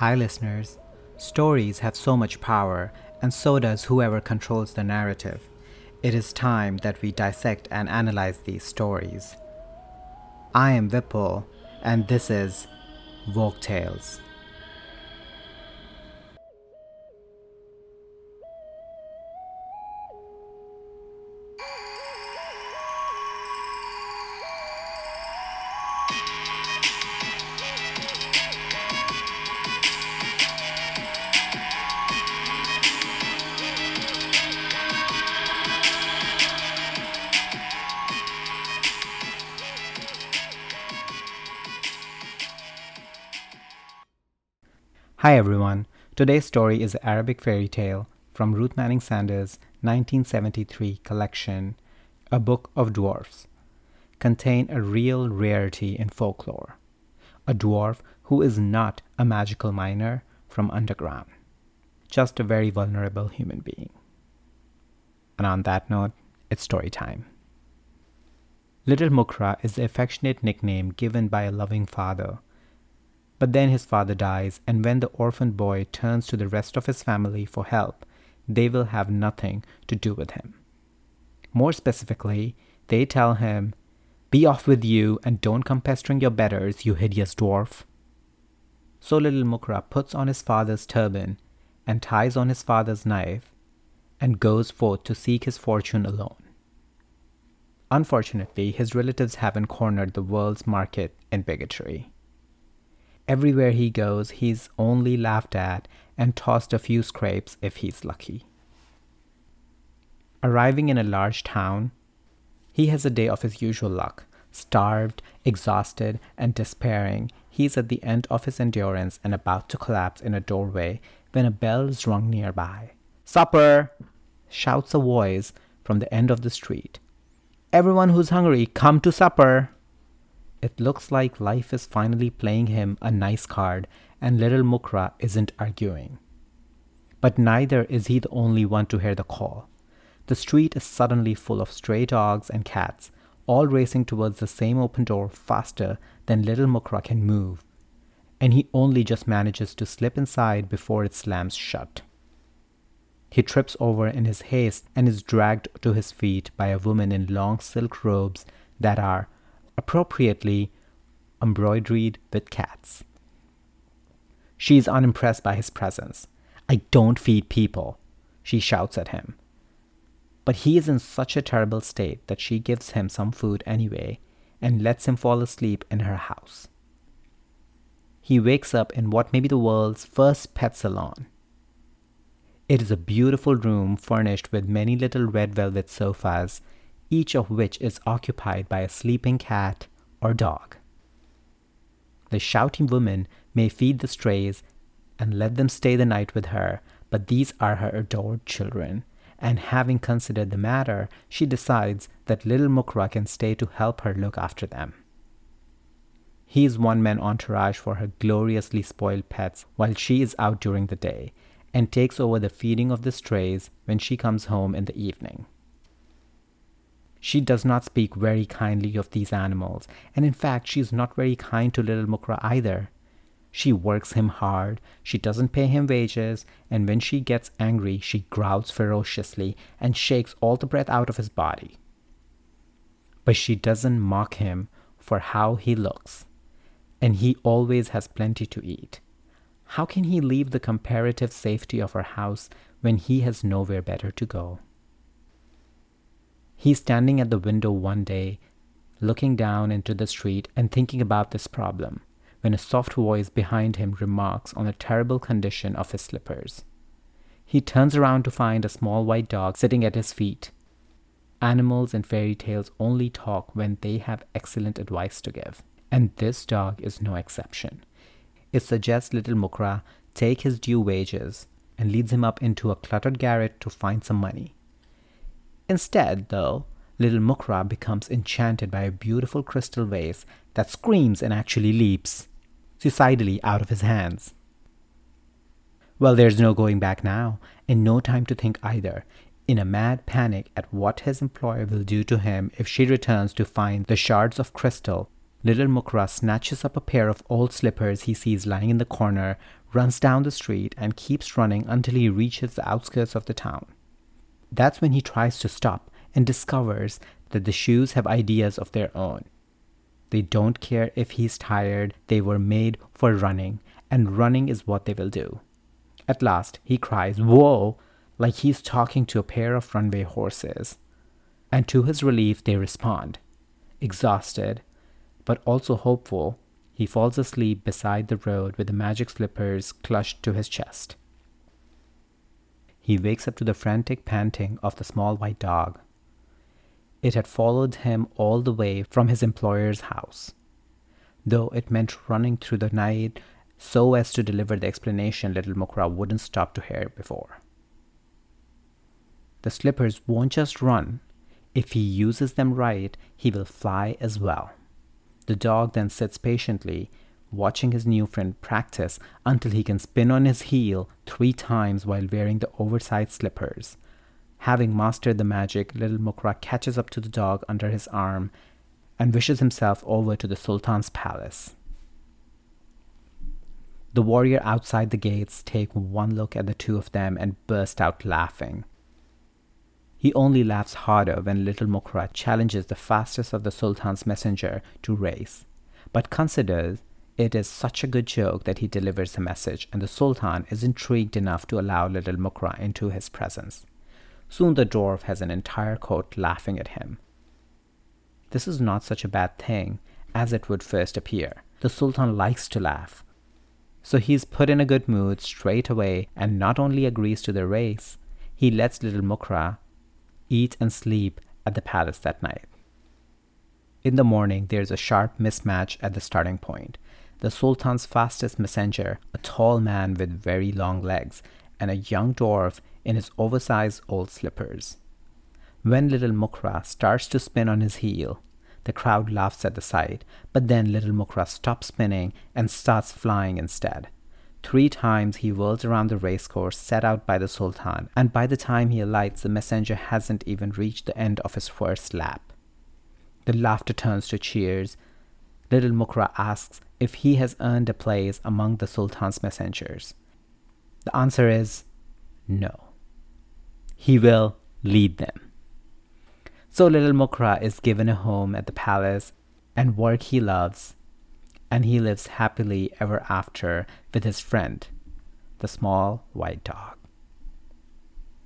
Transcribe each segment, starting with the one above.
Hi, listeners. Stories have so much power, and so does whoever controls the narrative. It is time that we dissect and analyze these stories. I am Vipul, and this is Woke Tales. Hi everyone. Today's story is an Arabic fairy tale from Ruth Manning Sanders' 1973 collection, A Book of Dwarfs. Contain a real rarity in folklore. A dwarf who is not a magical miner from underground, just a very vulnerable human being. And on that note, it's story time. Little Mukra is the affectionate nickname given by a loving father but then his father dies, and when the orphaned boy turns to the rest of his family for help, they will have nothing to do with him. More specifically, they tell him, Be off with you and don't come pestering your betters, you hideous dwarf. So little Mukra puts on his father's turban and ties on his father's knife and goes forth to seek his fortune alone. Unfortunately, his relatives haven't cornered the world's market in bigotry. Everywhere he goes, he's only laughed at and tossed a few scrapes if he's lucky. Arriving in a large town, he has a day of his usual luck. Starved, exhausted, and despairing, he's at the end of his endurance and about to collapse in a doorway when a bell is rung nearby. Supper! shouts a voice from the end of the street. Everyone who's hungry, come to supper! It looks like life is finally playing him a nice card, and little Mukra isn't arguing. But neither is he the only one to hear the call. The street is suddenly full of stray dogs and cats, all racing towards the same open door faster than little Mukra can move, and he only just manages to slip inside before it slams shut. He trips over in his haste and is dragged to his feet by a woman in long silk robes that are appropriately embroidered with cats. She is unimpressed by his presence. I don't feed people, she shouts at him. But he is in such a terrible state that she gives him some food anyway and lets him fall asleep in her house. He wakes up in what may be the world's first pet salon. It is a beautiful room furnished with many little red velvet sofas each of which is occupied by a sleeping cat or dog. The shouting woman may feed the strays and let them stay the night with her, but these are her adored children, and having considered the matter, she decides that little Mukra can stay to help her look after them. He is one man entourage for her gloriously spoiled pets while she is out during the day, and takes over the feeding of the strays when she comes home in the evening. She does not speak very kindly of these animals, and in fact, she is not very kind to little Mukra either. She works him hard, she doesn't pay him wages, and when she gets angry, she growls ferociously and shakes all the breath out of his body. But she doesn't mock him for how he looks, and he always has plenty to eat. How can he leave the comparative safety of her house when he has nowhere better to go? He's standing at the window one day, looking down into the street and thinking about this problem, when a soft voice behind him remarks on the terrible condition of his slippers. He turns around to find a small white dog sitting at his feet. Animals in fairy tales only talk when they have excellent advice to give, and this dog is no exception. It suggests little Mukra take his due wages and leads him up into a cluttered garret to find some money. Instead, though, little Mukra becomes enchanted by a beautiful crystal vase that screams and actually leaps suicidally out of his hands. Well, there's no going back now, and no time to think either. In a mad panic at what his employer will do to him if she returns to find the shards of crystal, little Mukra snatches up a pair of old slippers he sees lying in the corner, runs down the street, and keeps running until he reaches the outskirts of the town. That's when he tries to stop and discovers that the shoes have ideas of their own. They don't care if he's tired, they were made for running, and running is what they will do. At last, he cries, Whoa! like he's talking to a pair of runway horses. And to his relief, they respond. Exhausted, but also hopeful, he falls asleep beside the road with the magic slippers clutched to his chest. He wakes up to the frantic panting of the small white dog. It had followed him all the way from his employer's house. Though it meant running through the night so as to deliver the explanation little Mukra wouldn't stop to hear before. The slippers won't just run. If he uses them right, he will fly as well. The dog then sits patiently, watching his new friend practice until he can spin on his heel three times while wearing the oversized slippers. Having mastered the magic, little Mukra catches up to the dog under his arm and wishes himself over to the Sultan's palace. The warrior outside the gates take one look at the two of them and burst out laughing. He only laughs harder when little Mukra challenges the fastest of the Sultan's messenger to race, but considers it is such a good joke that he delivers the message, and the Sultan is intrigued enough to allow little Mukra into his presence. Soon the dwarf has an entire court laughing at him. This is not such a bad thing as it would first appear. The Sultan likes to laugh. So he's put in a good mood straight away and not only agrees to the race, he lets little Mukra eat and sleep at the palace that night. In the morning, there's a sharp mismatch at the starting point. The Sultan's fastest messenger, a tall man with very long legs, and a young dwarf in his oversized old slippers. When little Mukra starts to spin on his heel, the crowd laughs at the sight, but then little Mukra stops spinning and starts flying instead. Three times he whirls around the racecourse set out by the Sultan, and by the time he alights, the messenger hasn't even reached the end of his first lap. The laughter turns to cheers. Little Mukra asks if he has earned a place among the Sultan's messengers. The answer is no. He will lead them. So little Mukra is given a home at the palace and work he loves and he lives happily ever after with his friend, the small white dog.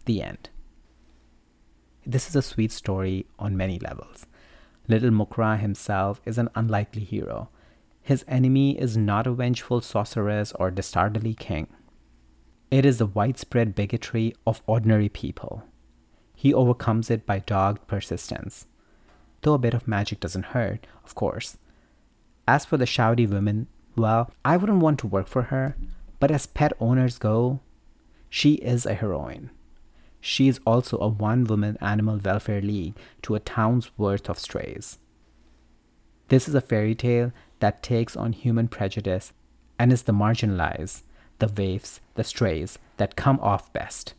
The end. This is a sweet story on many levels. Little Mukra himself is an unlikely hero. His enemy is not a vengeful sorceress or dastardly king. It is the widespread bigotry of ordinary people. He overcomes it by dogged persistence. Though a bit of magic doesn't hurt, of course, as for the shouty woman, well, I wouldn't want to work for her, but as pet owners go, she is a heroine. She is also a one woman animal welfare league to a town's worth of strays. This is a fairy tale that takes on human prejudice and is the marginalized, the waifs, the strays that come off best.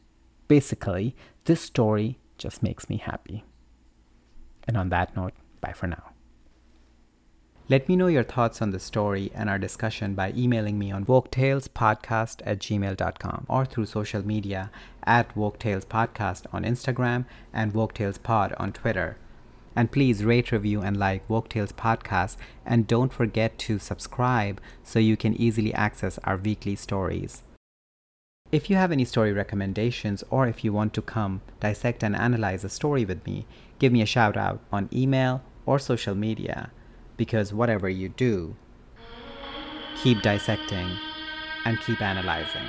Basically, this story just makes me happy. And on that note, bye for now. Let me know your thoughts on the story and our discussion by emailing me on woketalespodcast at gmail.com or through social media at woketalespodcast on Instagram and woketalespod on Twitter. And please rate, review, and like Woke Tales Podcast, and don't forget to subscribe so you can easily access our weekly stories. If you have any story recommendations or if you want to come dissect and analyze a story with me, give me a shout out on email or social media because whatever you do, keep dissecting and keep analyzing.